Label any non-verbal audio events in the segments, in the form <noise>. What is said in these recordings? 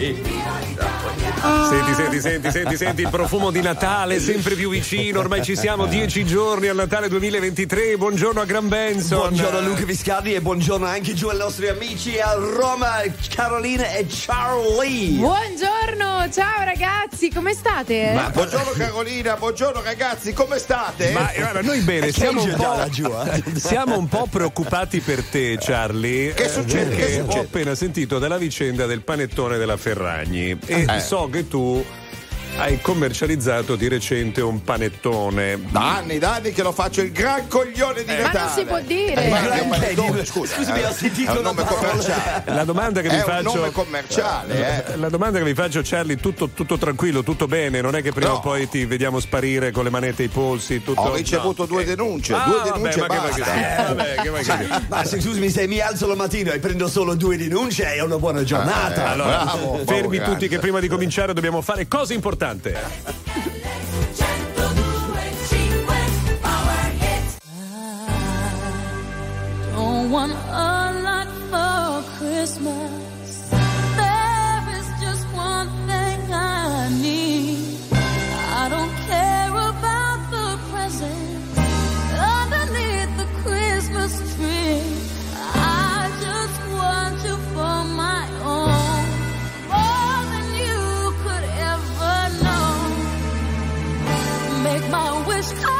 诶。Senti, senti, senti, senti, senti il profumo di Natale sempre più vicino. Ormai ci siamo dieci giorni al Natale 2023. Buongiorno a Gran Benson. Buongiorno a Luca Viscardi e buongiorno anche giù ai nostri amici a Roma, Carolina e Charlie. Buongiorno, ciao ragazzi, come state? Ma buongiorno Carolina, buongiorno ragazzi, come state? Ma guarda, noi bene, siamo un, po', giù, eh? siamo un po' preoccupati per te, Charlie. Che succede? Perché Che succede? ho appena sentito della vicenda del panettone della Ferragni e Eh. so che tu hai commercializzato di recente un panettone. Da anni, da anni che lo faccio il gran coglione di Ma Natale. non si può dire. Eh, ma un Granché, panettone, scusa. scusami, eh, ho sentito un nome commerciale. La domanda che È vi un faccio nome commerciale, eh. La domanda che vi faccio, Charlie, tutto, tutto tranquillo, tutto bene? Non è che prima No. o poi ti vediamo sparire con le manette ai polsi? Tutto... Ho ricevuto no. due denunce, Ah, due vabbè, denunce ma che basta. sia? Vabbè, che che? Ma scusami, se mi alzo la mattina e prendo solo due denunce è una buona giornata. Eh, Allora, bravo, fermi bravo, tutti che prima di cominciare dobbiamo fare cosa importante. Don't want a lot for Christmas. There is just one thing I need. Make my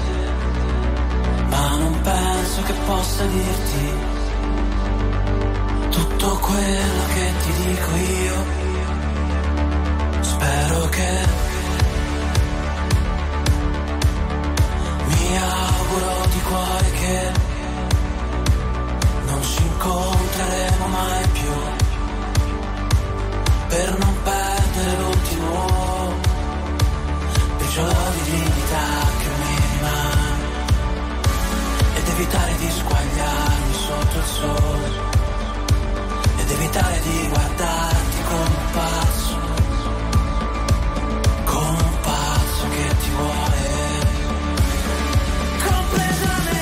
non penso che possa dirti tutto quello che ti dico io. Spero che mi auguro di cuore che non ci incontreremo mai più per non perdere l'ultimo briciolo di dignità che evitare di squagliarmi sotto il sole ed evitare di guardarti come un pazzo come un pazzo che ti vuole. Completamente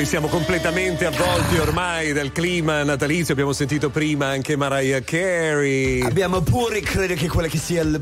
noi siamo completamente avvolti ormai dal clima natalizio. Abbiamo sentito prima anche Mariah Carey. Abbiamo pure, credo che quello che sia il-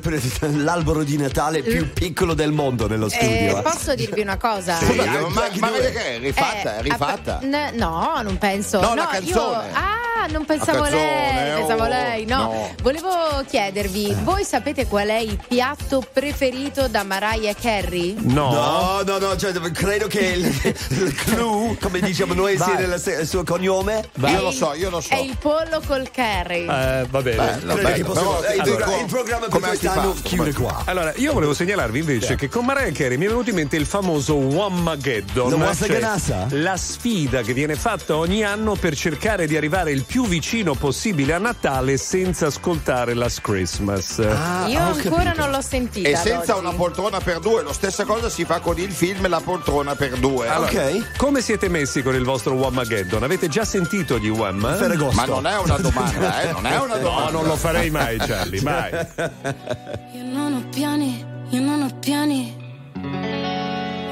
l'albero di Natale più piccolo del mondo nello Eh, studio. posso dirvi una cosa? Sì, ma- ma, ma, ma- vedi che è rifatta, Eh, è rifatta. n- no, non penso. No, la io- canzone. ah, non pensavo La canzone, lei. Pensavo oh, lei. No. no. Volevo chiedervi, voi sapete qual è il piatto preferito da Mariah Carey? No. No, no, no, cioè, credo che il, il clou, come diciamo noi, sia Vai. nel se- suo cognome. È Io lo il- so, io lo so. È il pollo col curry. Eh, va bene. Bello, bello, possiamo- però il, dico, il programma per come quest'anno chiude qua. Allora, io volevo segnalarvi invece che con Mariah Carey mi è venuto in mente il famoso Whamageddon. La cioè la sfida che viene fatta ogni anno per cercare di arrivare il più vicino possibile a Natale senza ascoltare Last Christmas. Ah, Io ancora capito. non l'ho sentita. E senza una poltrona per due, lo stessa cosa si fa con il film La poltrona per due. Allora, Ok. Come siete messi con il vostro Whamageddon? Avete già sentito gli Wham? Ma non è una domanda, eh? Non è una <laughs> No, domanda. non lo farei mai, Charlie, mai. <laughs> Io non ho piani, io non ho piani.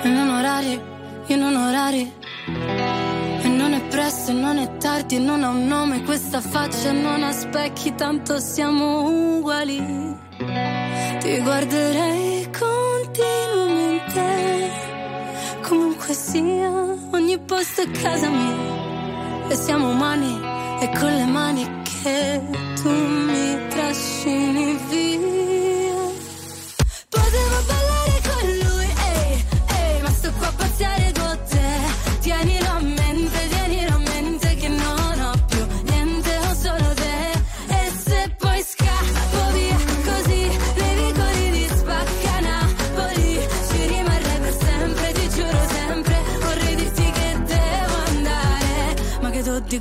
Io non ho orari, io non ho orari. Presto, e non è tardi, non ha un nome questa faccia, non ha specchi, tanto siamo uguali. Ti guarderei continuamente, comunque sia, ogni posto è casa mia. E siamo umani, e con le mani che tu mi trascini via. Di.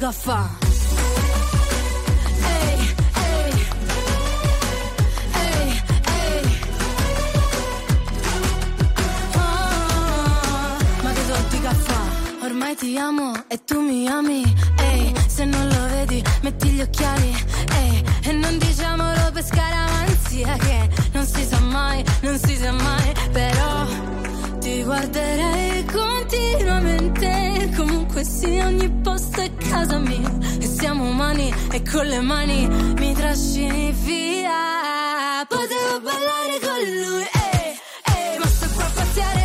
Ah, ma che so di caffè? Ormai ti amo e tu mi ami. Ehi, se non lo vedi, metti gli occhiali. Ehi, e non diciamolo per scaramanzia che non si sa mai, non si sa mai. Però ti guarderei continuamente. Comunque sia, ogni posto è casa mia. E siamo umani e con le mani mi trascini via. Potevo ballare con lui, ehi, ehi, ma sto qua a pazziare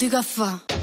hey. Ma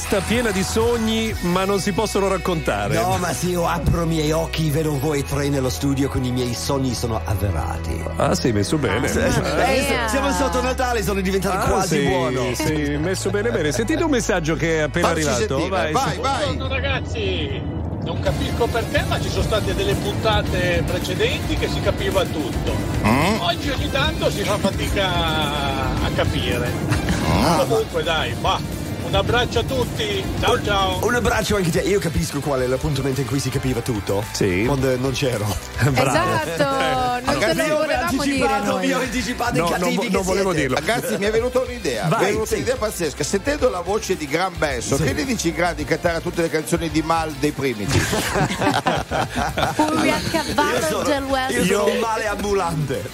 testa piena di sogni, ma non si possono raccontare. No, ma se io apro i miei occhi, vedo voi tre nello studio con i miei sogni sono avverati. Ah, sei messo bene. Eh, siamo sotto Natale, sono diventato Ah, quasi sì, buono. Sì, messo bene bene. Sentite un messaggio che è appena Facci arrivato. sentire, vai, su- vai. Buongiorno ragazzi, non capisco perché, ma ci sono state delle puntate precedenti che si capiva tutto. Mm? Oggi ogni tanto si fa fatica a capire. Ah. Comunque dai, va, un abbraccio a tutti, ciao ciao. Un abbraccio anche a te. Io capisco qual è l'appuntamento in cui si capiva tutto. Sì. Quando non c'ero. Esatto, <laughs> non te lo volevamo dire anticipato, vi ho noi. anticipato No, i cattivi non non volevo siete. dirlo. Ragazzi, mi è venuta un'idea. Vai, mi è venuta sì. un'idea pazzesca. Sentendo la voce di Gran Benso, Sì. che ne dici Gran di cantare tutte le canzoni di Mal dei Primiti? <laughs> A Io cavallo del West. io sono un male ambulante.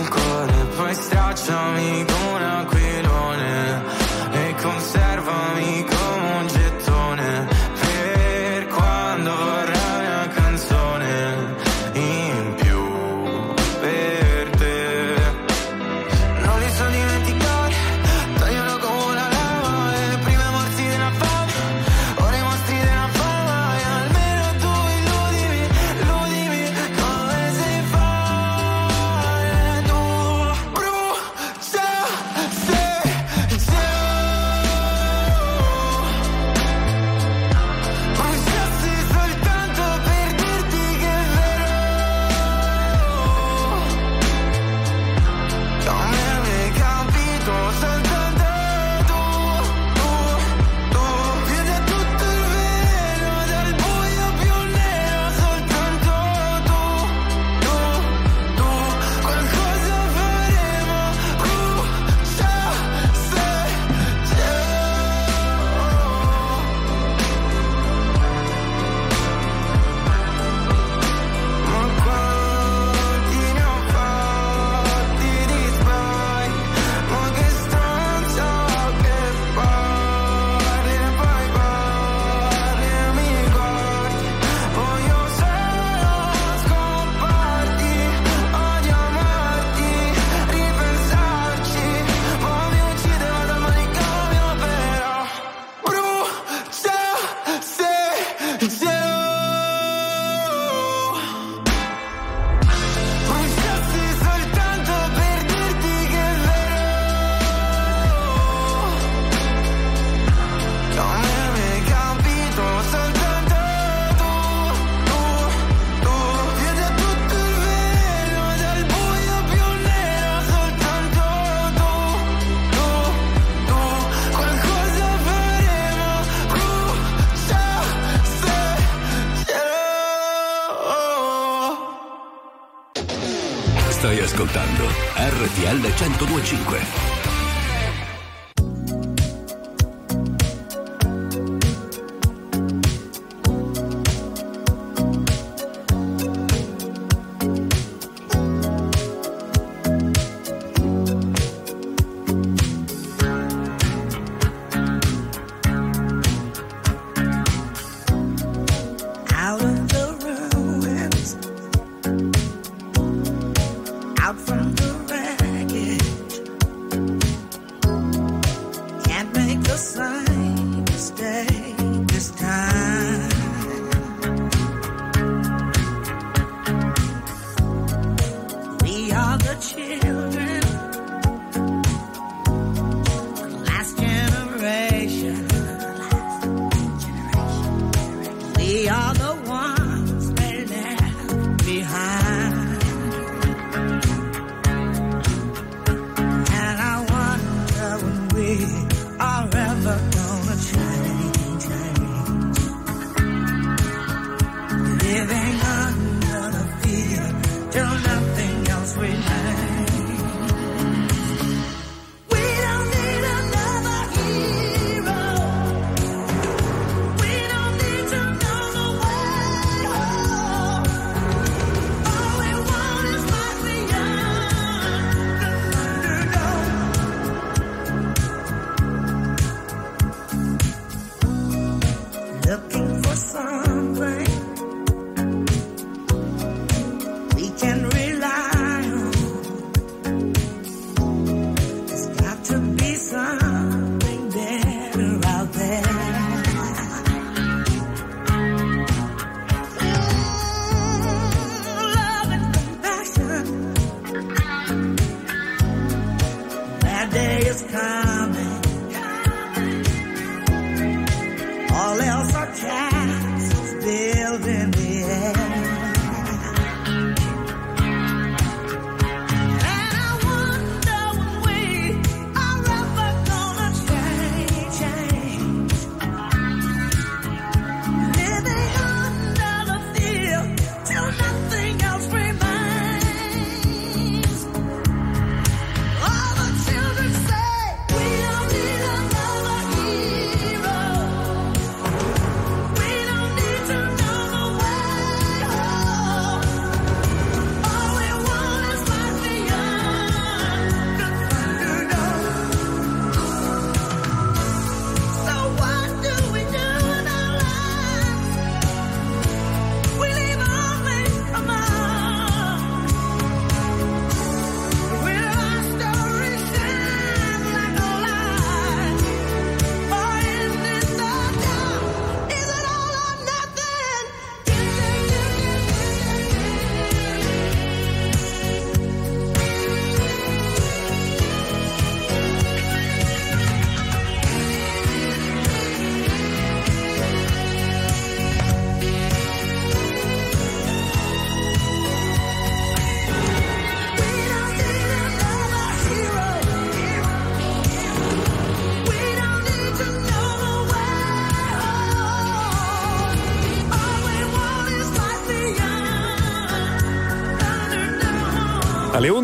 Calpestami il cuore, poi stracciami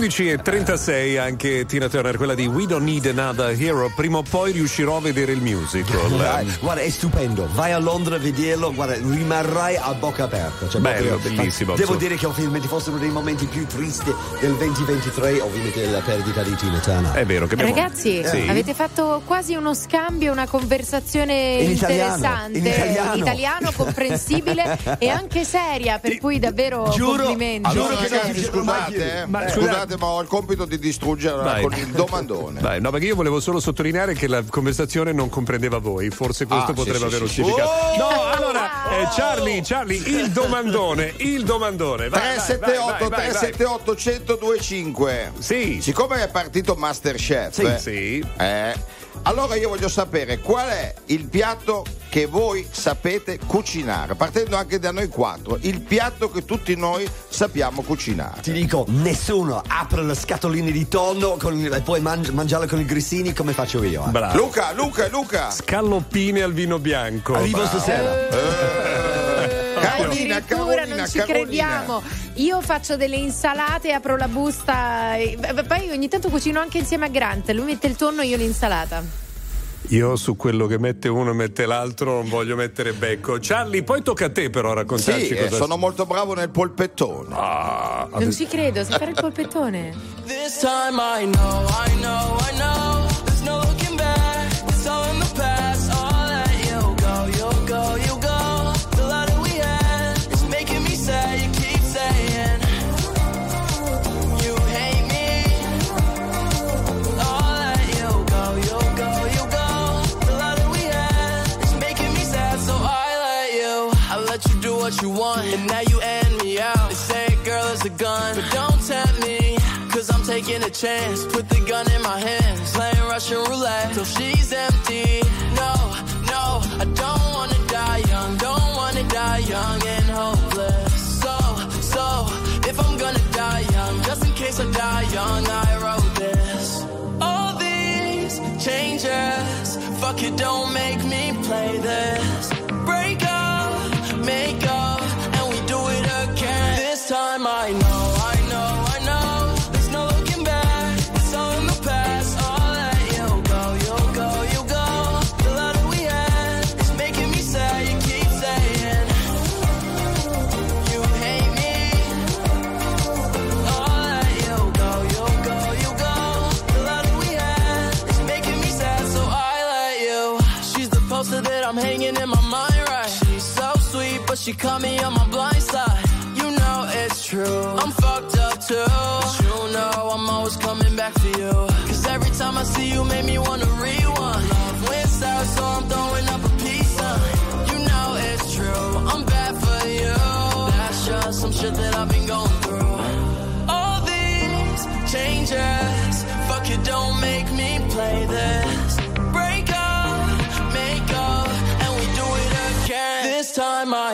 11.36 anche Tina Turner, quella di We Don't Need Another Hero. Prima o poi riuscirò a vedere il musical. Dai, guarda, è stupendo. Vai a Londra a vederlo, guarda, rimarrai a bocca aperta. Cioè, Bello, bellissimo. Devo Insomma. dire che ovviamente fosse uno dei momenti più tristi del 2023, ovviamente la perdita di Tina Turner. È vero che abbiamo... Ragazzi, Sì. avete fatto quasi uno scambio, una conversazione In italiano, interessante, in italiano. italiano, comprensibile <laughs> e anche seria, per cui davvero Giuro, complimenti. giuro Allora che non ragazzi scusate, eh. Ma Eh, scusate- scusate ma ho il compito di distruggere con il domandone. <laughs> Vai, no, perché io volevo solo sottolineare che la conversazione non comprendeva voi, forse questo Ah, potrebbe sì, aver sì, un sì. Oh! No, allora, eh, Charlie, Charlie, il domandone, il domandone. Vai, vai, 378 vai, vai, vai. 378 1025 Sì. Siccome è partito Masterchef Sì, sì. eh, allora io voglio sapere qual è il piatto che voi sapete cucinare partendo anche da noi quattro il piatto che tutti noi sappiamo cucinare Ti dico, nessuno apre le scatoline di tonno con- e poi mangi- mangiarle con i grissini come faccio io. eh. Bravo. Luca Luca Luca Scalloppine al vino bianco. Arrivo Bravo. stasera. Eh, Carolina, addirittura Carolina, non ci Carolina. crediamo. Io faccio delle insalate, apro la busta. e- Poi ogni tanto cucino anche insieme a Grant. Lui mette il tonno, io l'insalata. Io su quello che mette uno e mette l'altro non voglio mettere becco. Charlie, poi tocca a te però raccontarci Sì, eh, cosa sono molto bravo nel polpettone. Ah, Non ci credo, sai fare il polpettone. This time I know, I know, I know. There's no looking back. It's all in the past. A chance. Put the gun in my hands, playing Russian roulette till she's empty. No, no, I don't wanna die young, don't wanna die young and hopeless. So, so, if I'm gonna die young, just in case I die young, I wrote this. All these changes, fuck it, don't make me play this. Break up, make caught me on my blind side. You know it's true. I'm fucked up too. But you know I'm always coming back for you. Cause every time I see you, make me wanna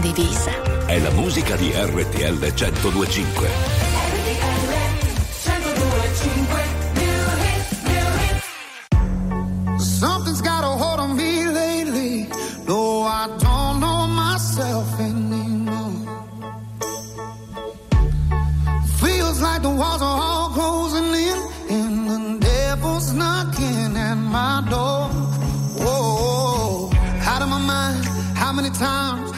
condivisa. È la musica di RTL 1025. Something's got a hold on me lately. No, I don't know myself anymore. Feels like the walls are all closing in, and the devil's knocking at my door. Whoa, out of my mind. How many times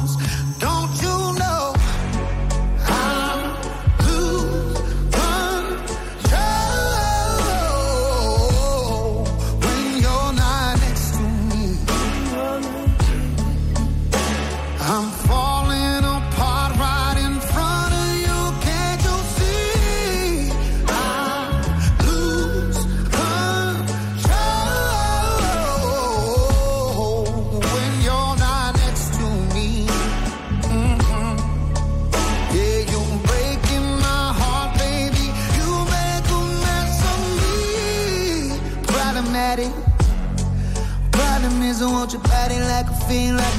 Like a feel like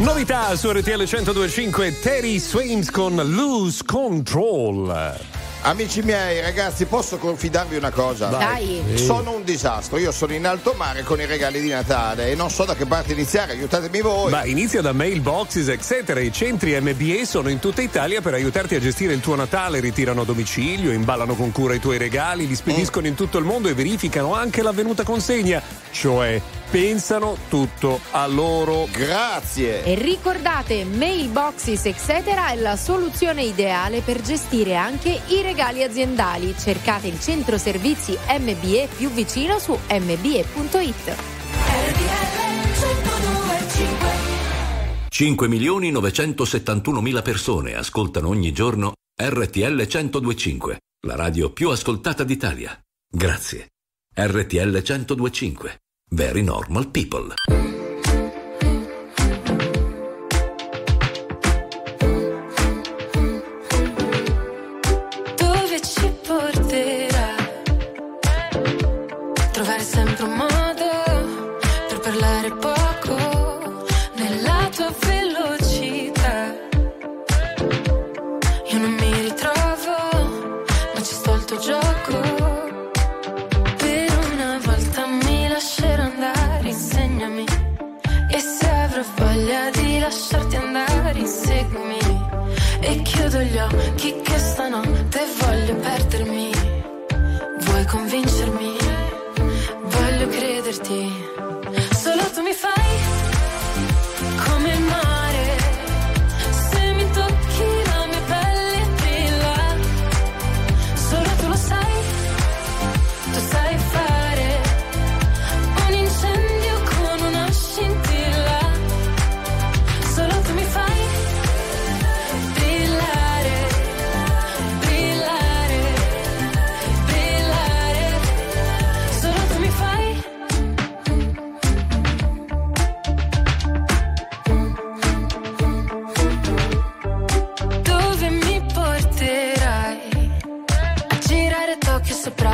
Novità su RTL 1025 Terry Swains con Lose Control. Amici miei, ragazzi, posso confidarvi una cosa? Dai. Dai. Sono un disastro. Io sono in alto mare con i regali di Natale e non so da che parte iniziare. Aiutatemi voi. Ma inizia da mailboxes, eccetera. I centri MBA sono in tutta Italia per aiutarti a gestire il tuo Natale. Ritirano a domicilio, imballano con cura i tuoi regali, li spediscono in tutto il mondo e verificano anche l'avvenuta consegna. Cioè, pensano tutto a loro. Grazie. E ricordate, Mailboxes etc. è la soluzione ideale per gestire anche i regali aziendali. Cercate il centro servizi MBE più vicino su mbe.it. 5 milioni 971 mila persone ascoltano ogni giorno RTL 1025, la radio più ascoltata d'Italia. Grazie. RTL 1025. Very normal people. Crederti.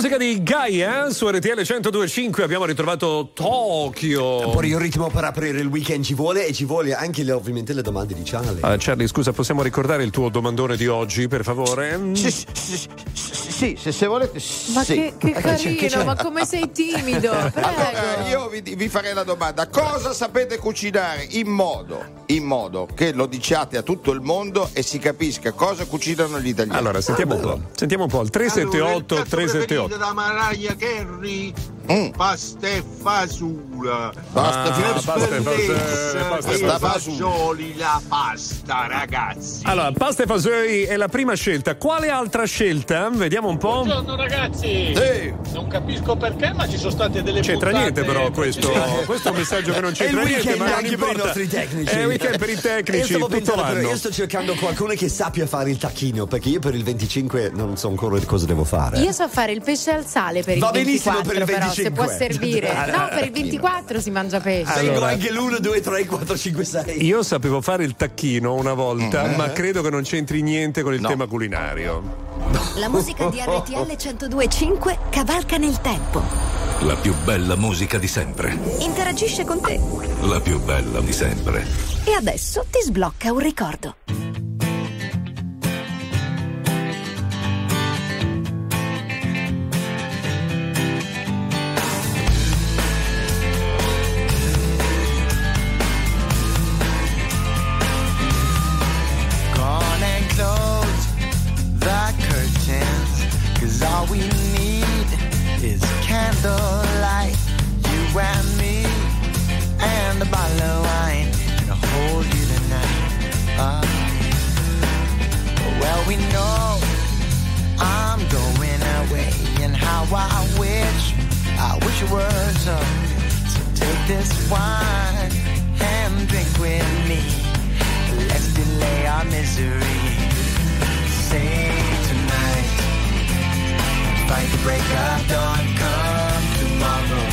musica di Gaia su RTL 1025 abbiamo ritrovato Tokyo. Poi il ritmo per aprire il weekend ci vuole e ci vuole anche le- ovviamente le domande di Charlie. Ah, Charlie, scusa, possiamo ricordare il tuo domandone di oggi, per favore? Sì, sì, sì, sì, se, se volete. Ma sì. che, che carino, ma come sei timido? <laughs> Prego. Allora, io vi, vi farei la domanda: cosa sapete cucinare in modo, in modo che lo diciate a tutto il mondo e si capisca cosa cucinano gli italiani? Allora, sentiamo un po'. Sentiamo un po'. Il 378 378. da Mariah Carey Mm. pasta e fasula Basta, Ah, e pasta e e fasole. fagioli la pasta ragazzi Allora, pasta e fagioli è la prima scelta. Quale altra scelta? Vediamo un po'. Buongiorno ragazzi! Sì. Non capisco perché, ma ci sono state delle C'entra puntate niente però questo, questo è un messaggio che non c'entra niente, weekend ma non anche per i importa. nostri tecnici. È weekend per i Io tecnici, pensando, però, l'anno. io sto cercando qualcuno che sappia fare il tacchino, perché io per il 25 non so ancora cosa devo fare. Io so fare il pesce al sale per il Va benissimo 24, per il però se 25. può servire. <laughs> No, per il 24 si mangia pesce. Tengo Allora. anche l'1, 2, 3, 4, 5, 6. Io sapevo fare il tacchino una volta, Mm. ma credo che non c'entri niente con il No. tema culinario. La musica di RTL 1025 cavalca nel tempo. La più bella musica di sempre. Interagisce con te. La più bella di sempre. E adesso ti sblocca un ricordo. This wine and drink with me. Let's delay our misery. Say tonight, fight the break of dawn. Come tomorrow,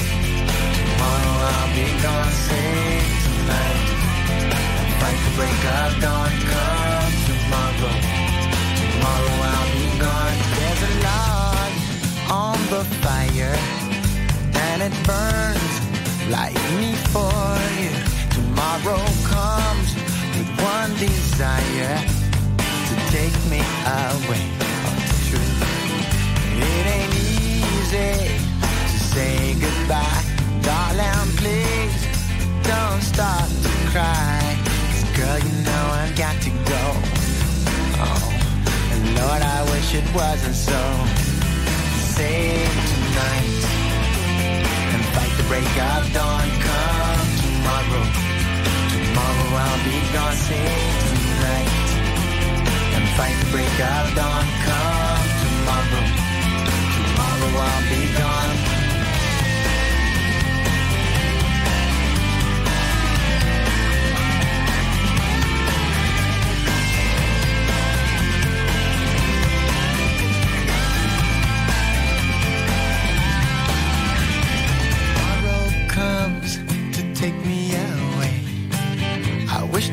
tomorrow I'll be gone. Say tonight, fight the break of dawn. Come tomorrow, tomorrow I'll be gone. There's a log on the fire, and it burns like me for you. Tomorrow comes with one desire to take me away. Oh, true. It ain't easy to say goodbye, darling. Please don't start to cry. 'Cause girl, you know I've got to go. Oh, and Lord, I wish it wasn't so. Save tonight fight the break of dawn. Come tomorrow, tomorrow I'll be gone. Save tonight and fight the break of dawn. Come tomorrow, tomorrow I'll be gone.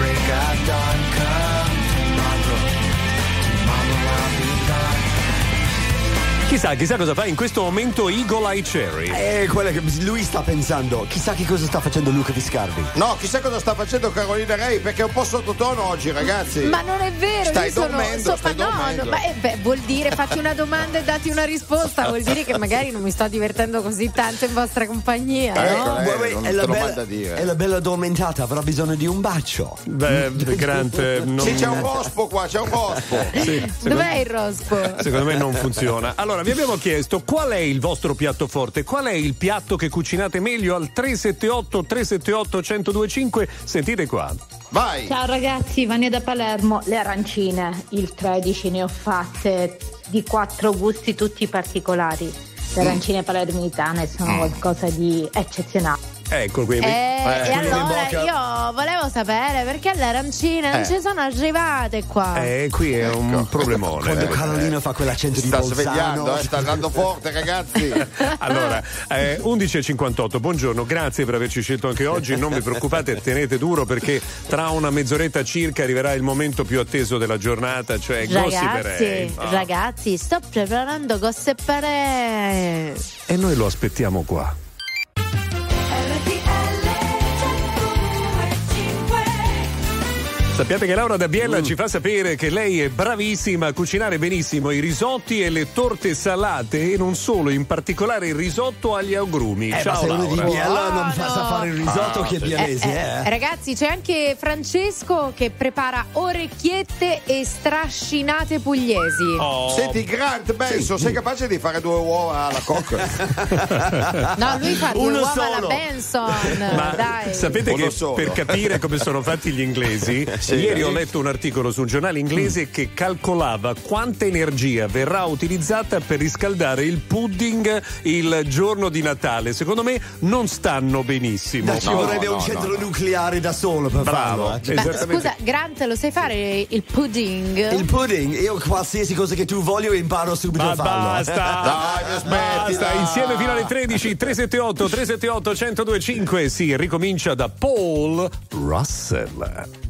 Break of Chissà, chissà cosa fa in questo momento Eagle Eye Cherry. È quella che lui sta pensando. Chissà che cosa sta facendo Luca Viscardi. No, chissà cosa sta facendo Carolina Rei perché è un po' sottotono oggi, ragazzi. Ma non è vero, Stai io sono, dormendo, so- stai ma no, dormendo. no, ma eh, beh, vuol dire fatti una domanda e dati una risposta, vuol dire che magari non mi sto divertendo così tanto in vostra compagnia, Ecco, no? eh, Guarda, non è, la bella, mai da dire. è la bella addormentata, avrà bisogno di un bacio. Beh, Grant, eh, non... Sì, c'è un rospo qua, c'è un rospo. Sì, secondo, Dov'è il rospo? secondo me non funziona. Allora, vi abbiamo chiesto qual è il vostro piatto forte, qual è il piatto che cucinate meglio al 378 378 1025. Sentite qua. Vai. Ciao ragazzi, Vania da Palermo, le arancine, il 13 ne ho fatte di quattro gusti tutti particolari. Le arancine palermitane sono qualcosa di eccezionale. Ecco qui. Eh, e Eh, allora bocca. io volevo sapere perché le arancine non Eh. ci sono arrivate qua. eh, qui è un problemone. Quando eh. Carolina fa quell'accento di Sta Bolzano. svegliando, eh, sta andando forte, ragazzi. <laughs> Allora, eh, 11.58, buongiorno, grazie per averci scelto anche oggi. Non vi preoccupate, tenete duro perché tra una mezz'oretta circa arriverà il momento più atteso della giornata, cioè. Ragazzi, Ah. ragazzi, sto preparando Gossiperei. E noi lo aspettiamo qua. Sappiate che Laura da Biella ci fa sapere che lei è bravissima a cucinare benissimo i risotti e le torte salate e non solo, in particolare il risotto agli agrumi. Eh, ma Ciao se uno di Laura. Biella non Ah, fa no. sa fare il risotto che è bielese, Eh, eh, eh. Ragazzi, c'è anche Francesco che prepara orecchiette e strascinate pugliesi. Oh. Senti, Grant Benson, sei capace di fare due uova alla cocca? No, lui fa due Uno uova solo. alla Benson. Ma Dai. sapete Uno che solo. per capire come sono fatti gli inglesi, <laughs> Sì. ieri ho letto un articolo su un giornale inglese che calcolava quanta energia verrà utilizzata per riscaldare il pudding il giorno di Natale. Secondo me non stanno benissimo. Ci No, vorrebbe no, un no, centro no. nucleare da solo per Bravo. farlo. eh. Scusa, Grant, lo sai fare il pudding? Il pudding, io qualsiasi cosa che tu voglio imparo subito Ma a farlo. basta, <laughs> Dai, basta, insieme fino alle 13, 378 378 1025 si ricomincia da Paul Russell.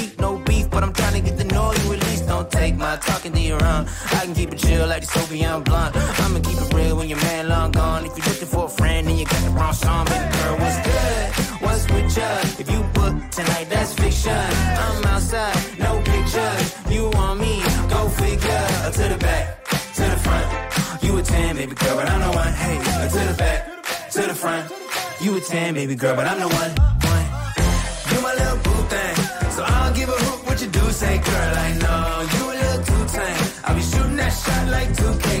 talking to your own. I can keep it chill like the Soviet blunt. I'ma keep it real when your man long gone. If you're looking for a friend and you got the wrong song, baby girl, what's good? What's with you? If you book tonight, that's fiction. I'm outside, no pictures. You want me? Go figure. To the back, to the front. You a 10, baby girl, but I'm the one. Hey, to the back, to the front. You a 10, baby girl, but I'm the one. Shot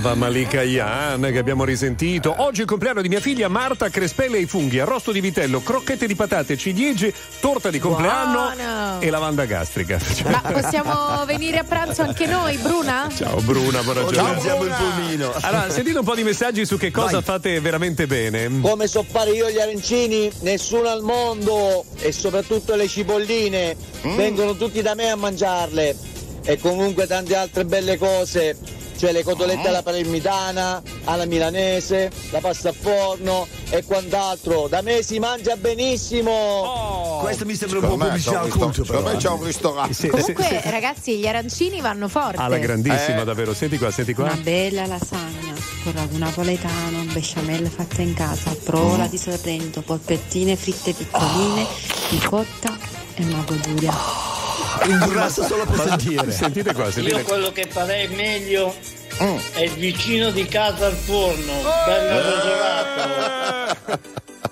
Brava Malika Yan che abbiamo risentito. Oggi è il compleanno di mia figlia Marta, crespelle ai funghi, arrosto di vitello, crocchette di patate, ciliegie, torta di compleanno Buono. e lavanda gastrica. Ma possiamo venire a pranzo anche noi, Bruna? Ciao Bruna, buona giornata. alziamo il pulmino. Allora, sentite un po' di messaggi su che cosa fate veramente bene. Come so fare io gli arancini, nessuno al mondo e soprattutto le cipolline vengono tutti da me a mangiarle e comunque tante altre belle cose, cioè le cotolette alla palermitana, alla milanese, la pasta a forno e quant'altro. Da me si mangia benissimo. Questo mi sembra un po' Secondo pubblicità c'è un al culto, secondo me c'è un ristorante. Se- Comunque, ragazzi, gli arancini vanno forte. alla grandissima, Eh. davvero. Senti qua, senti qua. Una bella lasagna con ragù napoletano, besciamelle fatte in casa, provola di sorrento, polpettine fritte piccoline, ricotta e una goduria. Indurasso solo per sentire. Sentite qua, Io sentite. quello che farei meglio Mm. è il vicino di casa al forno, bello rosorato.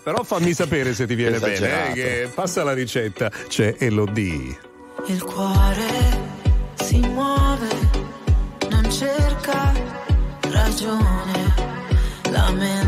Però fammi sapere se ti viene Esagerato. bene, eh, che passa la ricetta. C'è Elodie. Il cuore si muove, non cerca ragione, la mente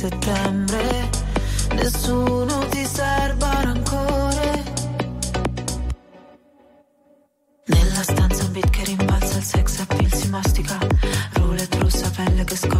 Settembre Nessuno ti serba this call.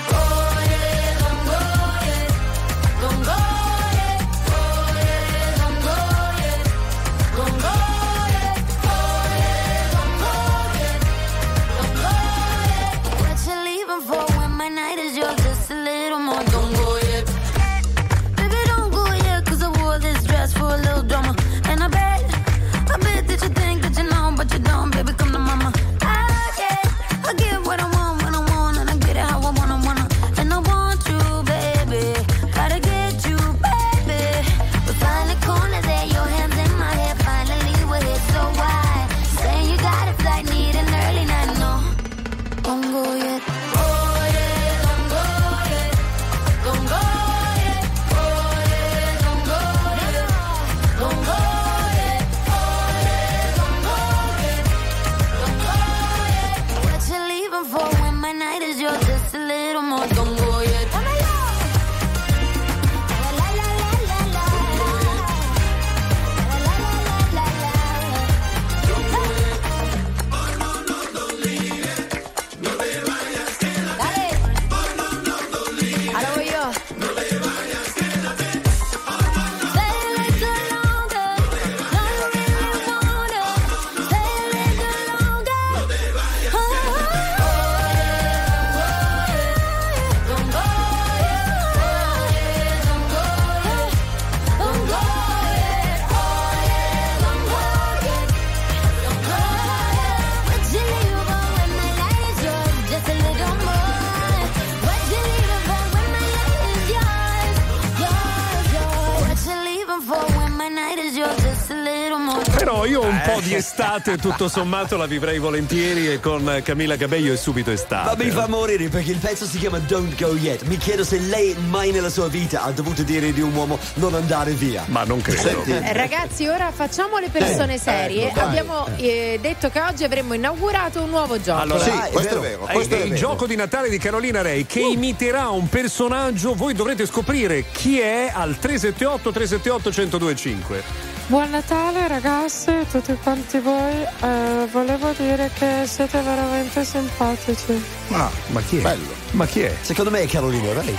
Estate tutto sommato la vivrei volentieri e con Camilla Cabello è subito estate. Ma mi fa morire perché il pezzo si chiama Don't Go Yet. Mi chiedo se lei mai nella sua vita ha dovuto dire di un uomo non andare via. Ma non credo. Eh, Ragazzi, ora facciamo le persone Eh, serie. ecco. Abbiamo eh, detto che oggi avremmo inaugurato un nuovo gioco. Allora, Sì, questo è vero, È, questo è è il vero. gioco di Natale di Carolina Rei che imiterà un personaggio. Voi dovrete scoprire chi è al 378 378 1025. Buon Natale ragazzi, tutti quanti voi. Eh, volevo dire che siete veramente simpatici. Ah, ma chi è? Bello. Ma chi è? Secondo me è Carolina Ray.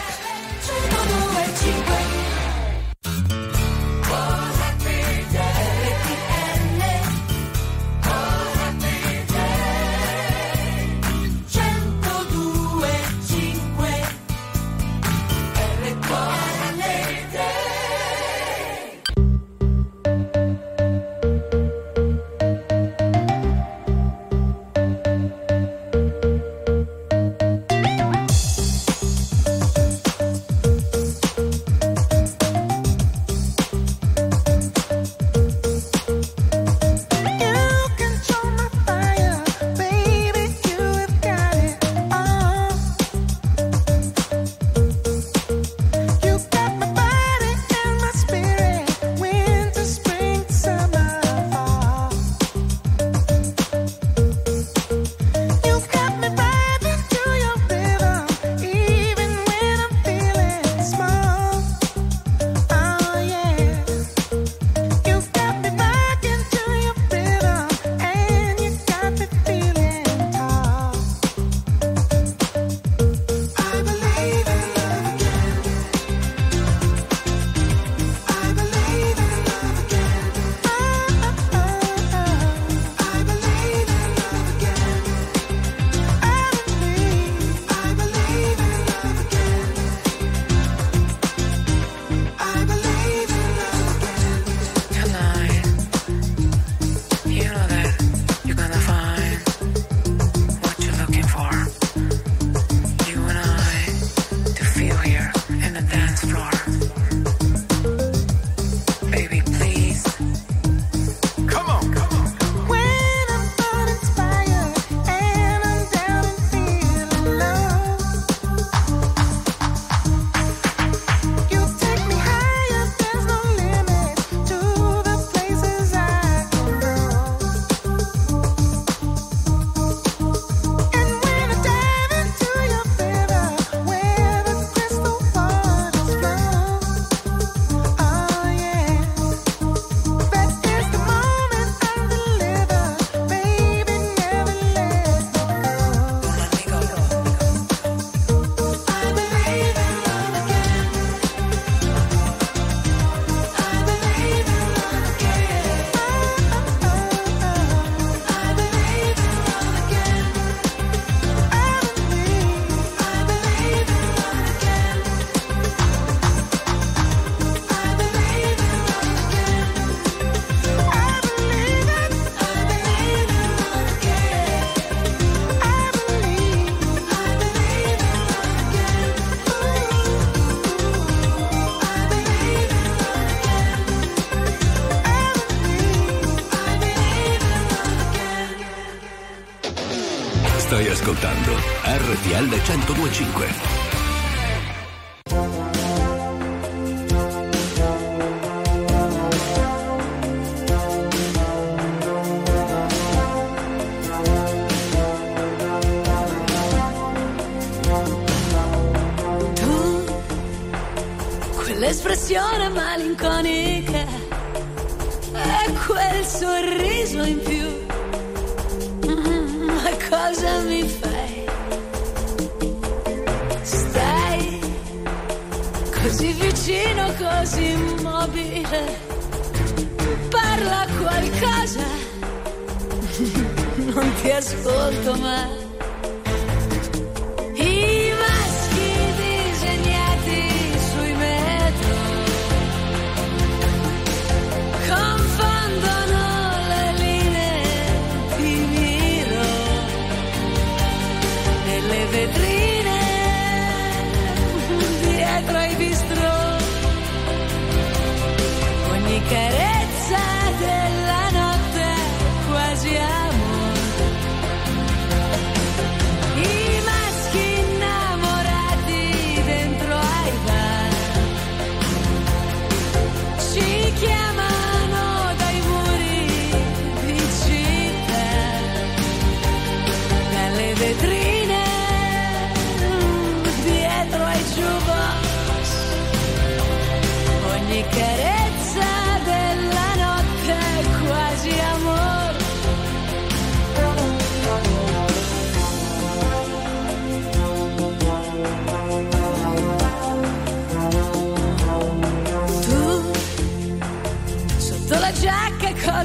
1025.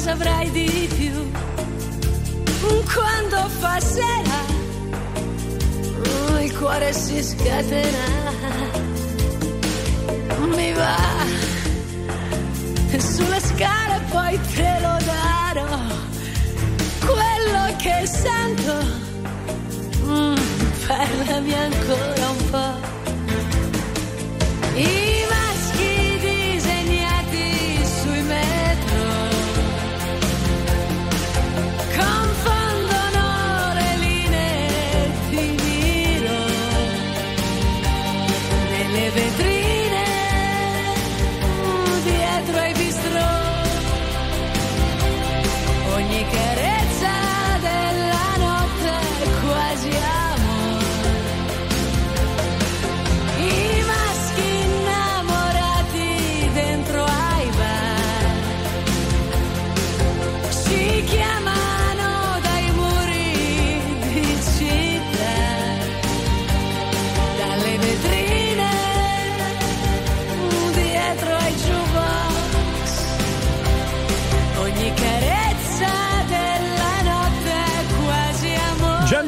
Avrai di più? Quando oh, il cuore si scatena. Mi va sulle scale poi te lo darò. Quello che sento, mm, parlami ancora un po'.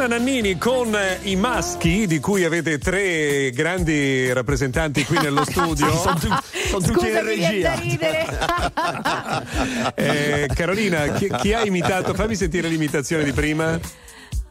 Nannini con eh, i maschi, di cui avete tre grandi rappresentanti qui nello studio. <laughs> Sono tu- sono tutti in regia. Eh, Carolina, chi, chi ha imitato? Fammi sentire l'imitazione di prima.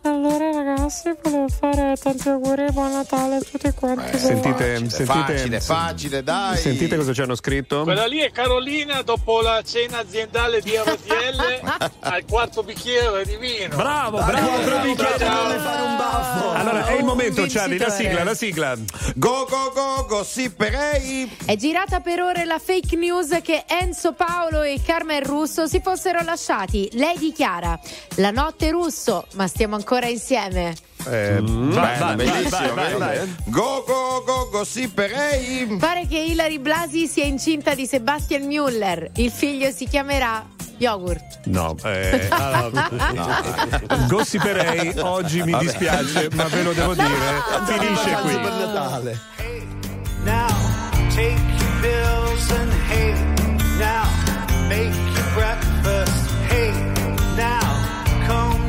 Allora ragazzi, volevo fare tanti auguri e buon Natale a tutti quanti. Eh, Sentite, facile, sentite, facile, facile, dai. Sentite cosa ci hanno scritto? Quella lì è Carolina dopo la cena aziendale di RTL <laughs> al quarto bicchiere di vino. Bravo, bravo, bravo, bicchiere bravo. non ne fare un baffo. Allora, è il momento, Charlie, la sigla, la sigla. Go, go, go, gossiperei. È girata per ore la fake news che Enzo Paolo e Carmen Russo si fossero lasciati. Lei dichiara: La notte russo, ma stiamo ancora insieme. Eh, vai, vai, bellissimo, vai, vai, vai. Go, go, go, gossiperei. Pare che Hilary Blasi sia incinta di Sebastian Müller. Il figlio si chiamerà Yogurt. No, eh, <laughs> gossiperei oggi mi dispiace, ma ve lo devo dire, finisce qui. per Natale. Now, take your pills and hey, now, make your breakfast. Hey, now, comb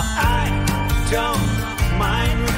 I don't mind.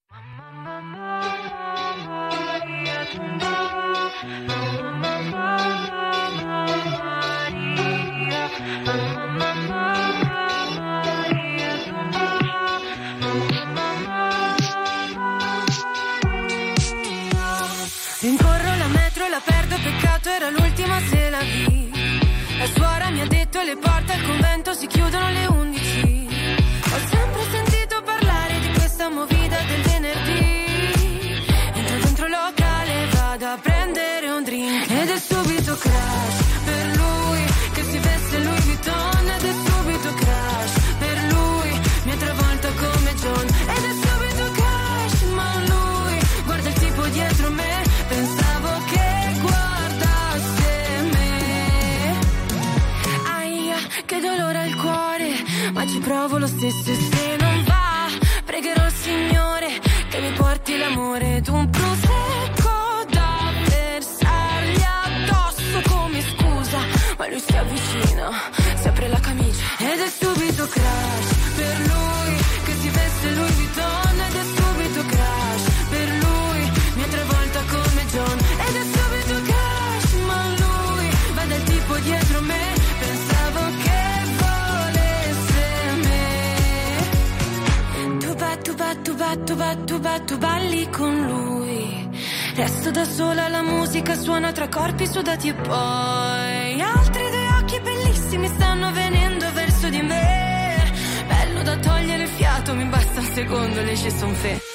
Detto le porte al convento si chiudono alle 11. Ho sempre sentito parlare di questa movida del venerdì. Entro dentro locale, vado a prendere un drink. Ed è subito crash provo lo stesso e se non va, pregherò il Signore che mi porti l'amore. Ed un prosecco da versargli addosso come scusa, ma lui si avvicina, si apre la camicia. Ed è subito crash per lui che si veste Louis Vuitton tu ba, tu ba, tu ba, tu balli con lui. Resto da sola, la musica suona tra corpi sudati e poi altri due occhi bellissimi stanno venendo verso di me. Bello da togliere il fiato, mi basta un secondo, le ci son fe.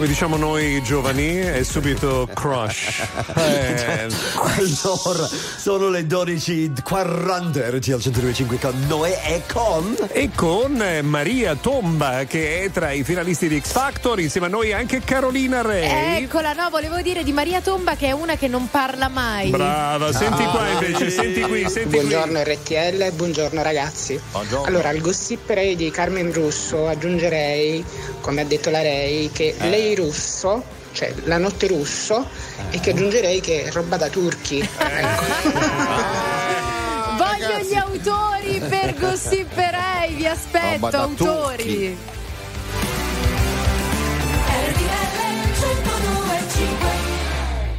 Come diciamo noi giovani, è subito crush. <laughs> Eh, Allora, sono le 12.40 RTL 125 con Noè e con... E con eh, Maria Tomba che è tra i finalisti di X Factor, insieme a noi anche Carolina Rei. Eccola, no, volevo dire di Maria Tomba che è una che non parla mai. Brava, senti qua invece, senti qui, senti qui. Buongiorno RTL e buongiorno ragazzi. Allora, al gossiperei di Carmen Russo aggiungerei, come ha detto la Rei, che Eh. lei russo, cioè la notte russo, e che aggiungerei che è roba da turchi. Ecco. Voglio gli autori per Gossiperei, vi aspetto, Roba da autori. turchi.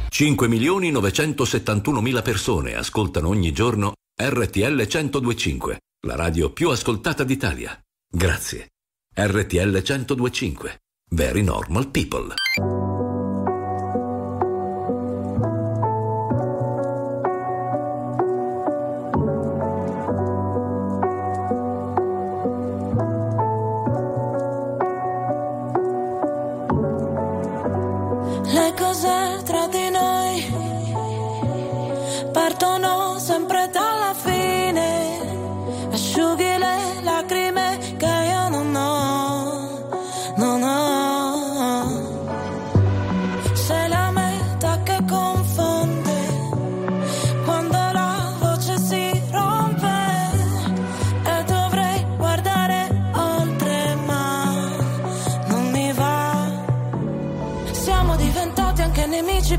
5 milioni 971 mila persone ascoltano ogni giorno RTL 1025, la radio più ascoltata d'Italia. Grazie. RTL 1025. Very normal people. Le cose tra di noi partono sempre dalla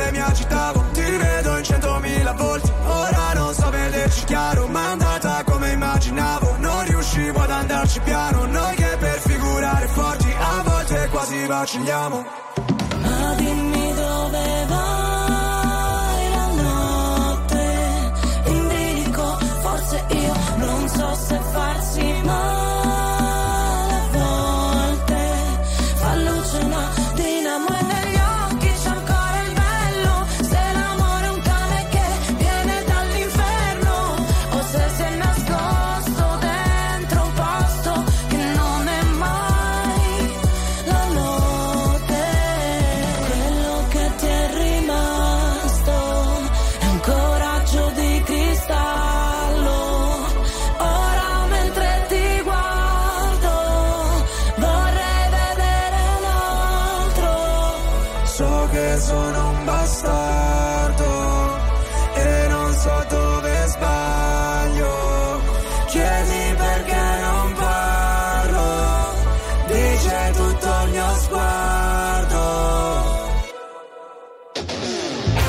volte mi agitavo Ti vedo in centomila volti. Ora non so vederci chiaro Ma è andata come immaginavo. Non riuscivo ad andarci piano Noi che per figurare forti A volte quasi vacilliamo. Ma dimmi dove vai sono un bastardo e non so dove sbaglio. Chiedi perché non parlo, dice tutto il mio sguardo.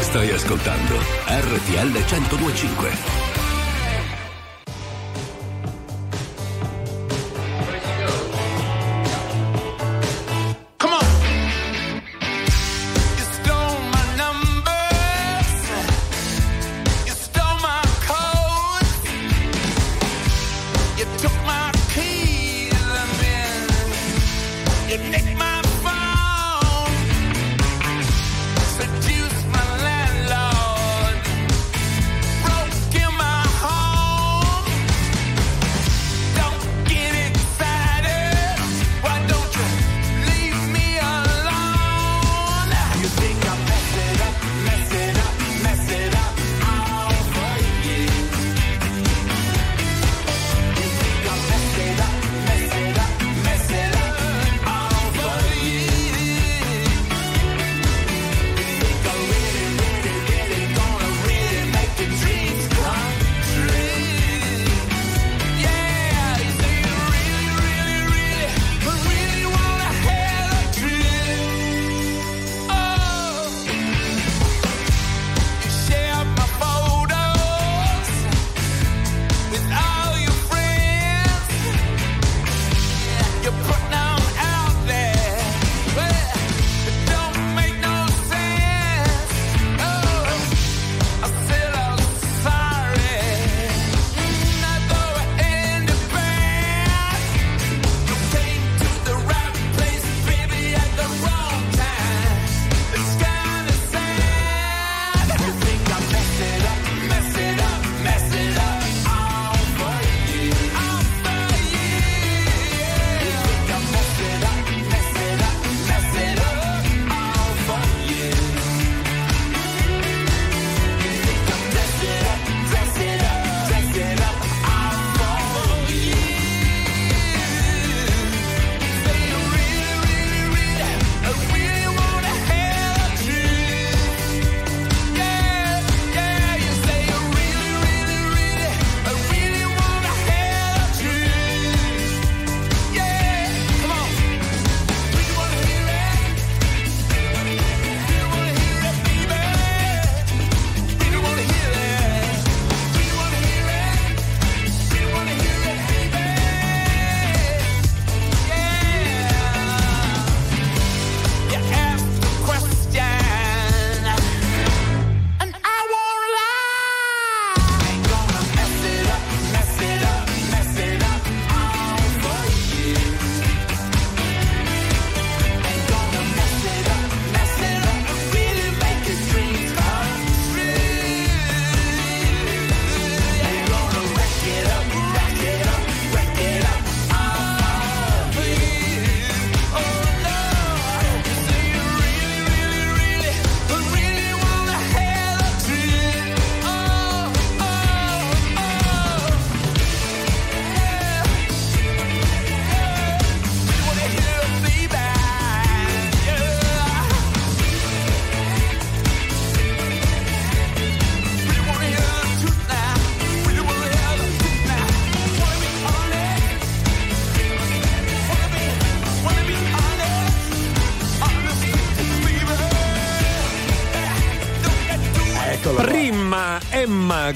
Stai ascoltando RTL 1025.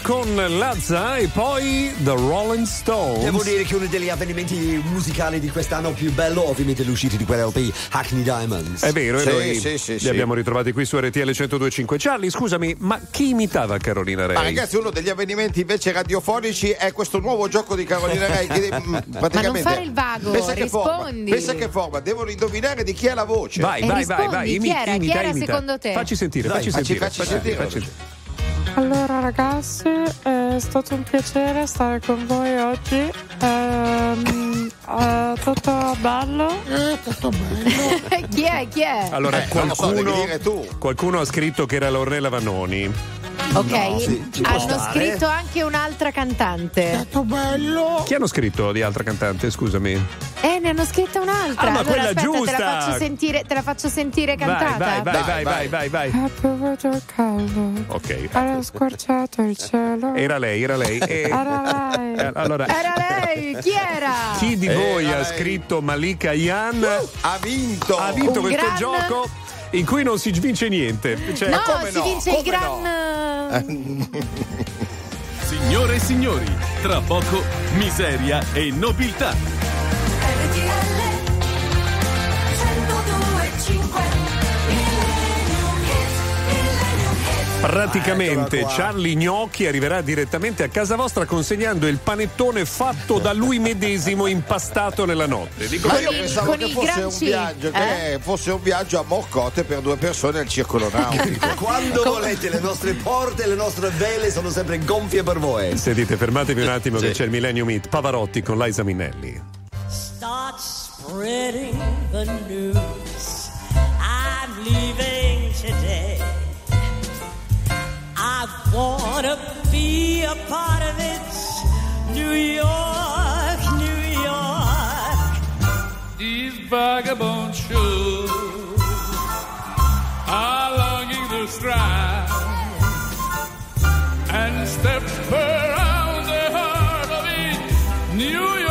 Con Lazza e poi The Rolling Stones. Devo dire che uno degli avvenimenti musicali di quest'anno più bello, ovviamente l'uscita di quell'LP, Hackney Diamonds. È vero, Sì, e noi sì, sì, li sì. abbiamo ritrovati qui su RTL 1025. Charlie, scusami, ma chi imitava Carolina Rei? Ma ragazzi, uno degli avvenimenti invece radiofonici è questo nuovo gioco di Carolina Rei. Che, <laughs> mm, praticamente, fare il vago, pensa che forma, rispondi. pensa che forma, devono indovinare di chi è la voce. Vai, E vai, vai, rispondi, vai, chi imi- era? Chi imita, era imita. secondo te? Facci sentire, Dai, facci, facci- sentire, facci facci sentire. facci sentire. Allora ragazzi, è stato un piacere stare con voi oggi. Ehm, è tutto bello? Eh, tutto bello. <laughs> chi è? Chi è? Allora, Eh, lo so, qualcuno, dire tu. qualcuno ha scritto che era Lornella Vannoni. Ok, sì, ci può hanno stare. scritto anche un'altra cantante. Tutto bello. Chi hanno scritto di altra cantante, scusami? Eh, ne hanno scritta un'altra. Ah, ma allora, quella aspetta, te giusta. la faccio sentire, te la faccio sentire cantata. Vai, vai, vai, Vai, vai, vai, vai, vai. È piovuto il caldo. Ok. Era squarciato il cielo. Era lei, era lei. E- Era lei. Eh, Allora, Era lei, chi era? chi di Era voi ha lei. scritto Malika Yan Ha vinto. ha vinto Un questo gran- gioco in cui non si vince niente. Cioè, no, come si no? vince il Come gran. Signore e signori, tra poco miseria e nobiltà. Praticamente qua. Charlie Gnocchi arriverà direttamente a casa vostra consegnando il panettone fatto da lui medesimo impastato nella notte. Dico, Ma io pensavo con che fosse un viaggio, che fosse un viaggio a Morcote per due persone al circolo <laughs> nautico. Quando volete, le nostre porte e le nostre vele sono sempre gonfie per voi. Sentite, fermatevi un attimo che c'è il Millennium Meet Pavarotti con Liza Minnelli. Start spreading the news. I'm leaving today. I wanna be a part of it. New York, New York. These vagabond shoes are longing to stride and step around the heart of it. New York,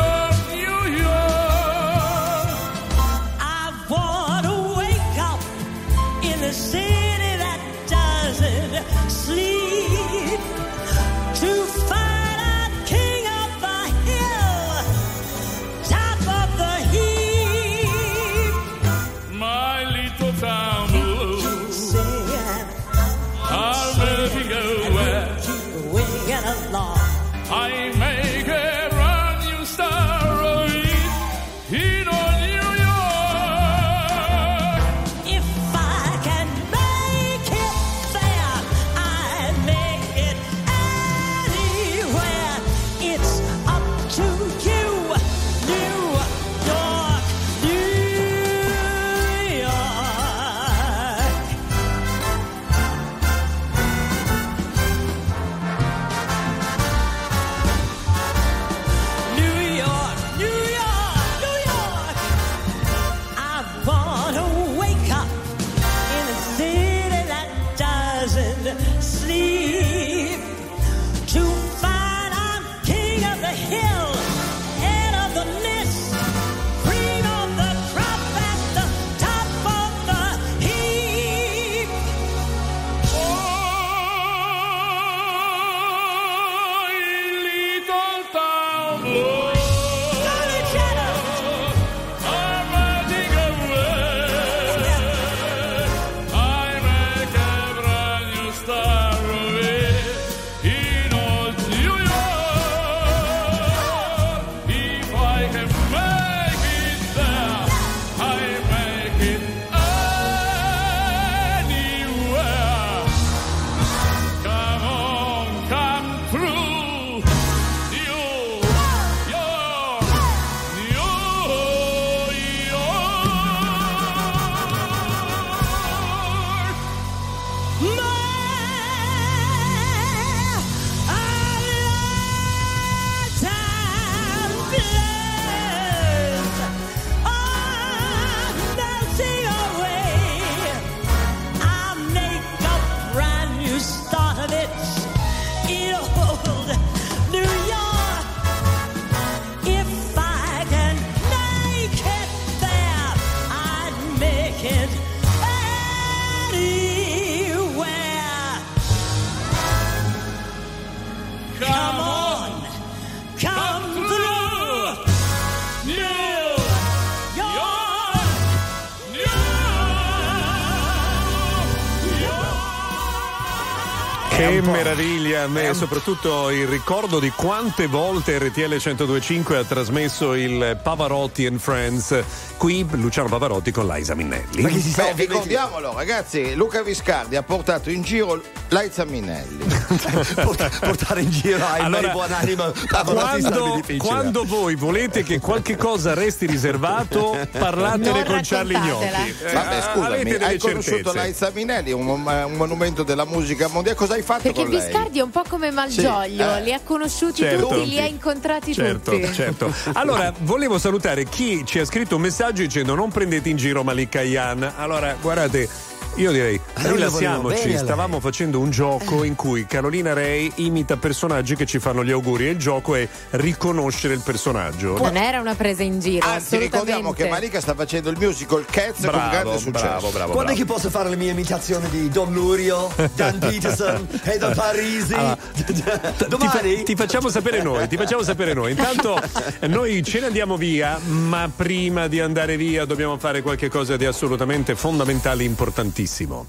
a me, è un- soprattutto il ricordo di quante volte RTL 1025 ha trasmesso il Pavarotti and Friends. Qui Luciano Pavarotti con Liza Minnelli. Beh, ricordiamolo, ragazzi, Luca Viscardi ha portato in giro Liza Minnelli. <laughs> portare in giro ai Allora, buonanima sarebbe quando, quando voi volete che qualche cosa resti riservato, <laughs> parlatene Non con Charlie. Gnocchi. Eh, Vabbè, scusami, avete delle hai conosciuto certezze. Liza Minnelli, un, un monumento della musica mondiale. Cosa hai fatto Perché con lei? Viscardi è un po' come Malgioglio, Sì, eh. li ha conosciuti Certo. tutti, li ha incontrati Certo, tutti. certo. Allora, volevo salutare chi ci ha scritto un messaggio dicendo non prendete in giro Malika Yan. Allora, guardate, io direi, volevo rilassiamoci. Stavamo facendo un gioco in cui Carolina Ray imita personaggi che ci fanno gli auguri e il gioco è riconoscere il personaggio. Non era una presa in giro, Anzi, ricordiamo che. Malika sta facendo il musical Cats con Bravo, grande successo. bravo, bravo. Quando è che posso fare le mie imitazioni di Don Lurio, Dan <laughs> Peterson e Don Parisi? Allora, <laughs> Domani? Ti, ti facciamo sapere noi, ti facciamo sapere noi. Intanto noi ce ne andiamo via, ma prima di andare via dobbiamo fare qualche cosa di assolutamente fondamentale e importantissimo. muchísimo.